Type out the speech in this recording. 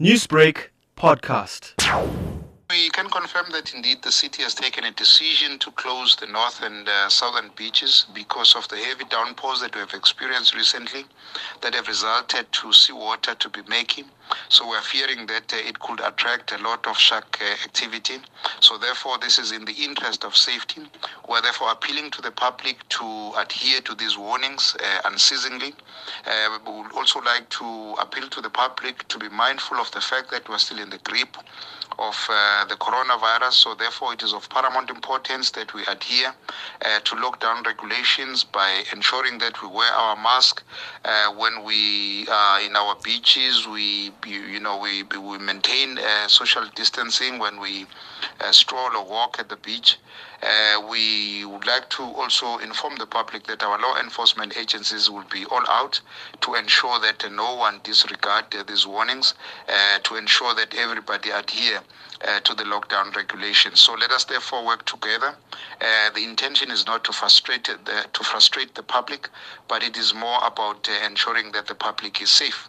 Newsbreak podcast. We can confirm that indeed the city has taken a decision to close the north and uh, southern beaches because of the heavy downpours that we have experienced recently that have resulted to seawater to be making. So we are fearing that uh, it could attract a lot of shark uh, activity. So therefore, this is in the interest of safety. We are therefore appealing to the public to adhere to these warnings uh, unceasingly. Uh, we would also like to appeal to the public to be mindful of the fact that we are still in the grip of uh, the coronavirus. So therefore, it is of paramount importance that we adhere uh, to lockdown regulations by ensuring that we wear our mask when we are in our beaches. We, you, you know, we we maintain uh, social distancing when we uh, stroll or walk at the beach. Uh, we would like to also inform the public that our law enforcement agencies will be all out to ensure that no one disregard these warnings, uh, to ensure that everybody adhere uh, to the lockdown regulations. So let us therefore work together. Uh, the intention is not to frustrate the, to frustrate the public, but it is more about ensuring that the public is safe.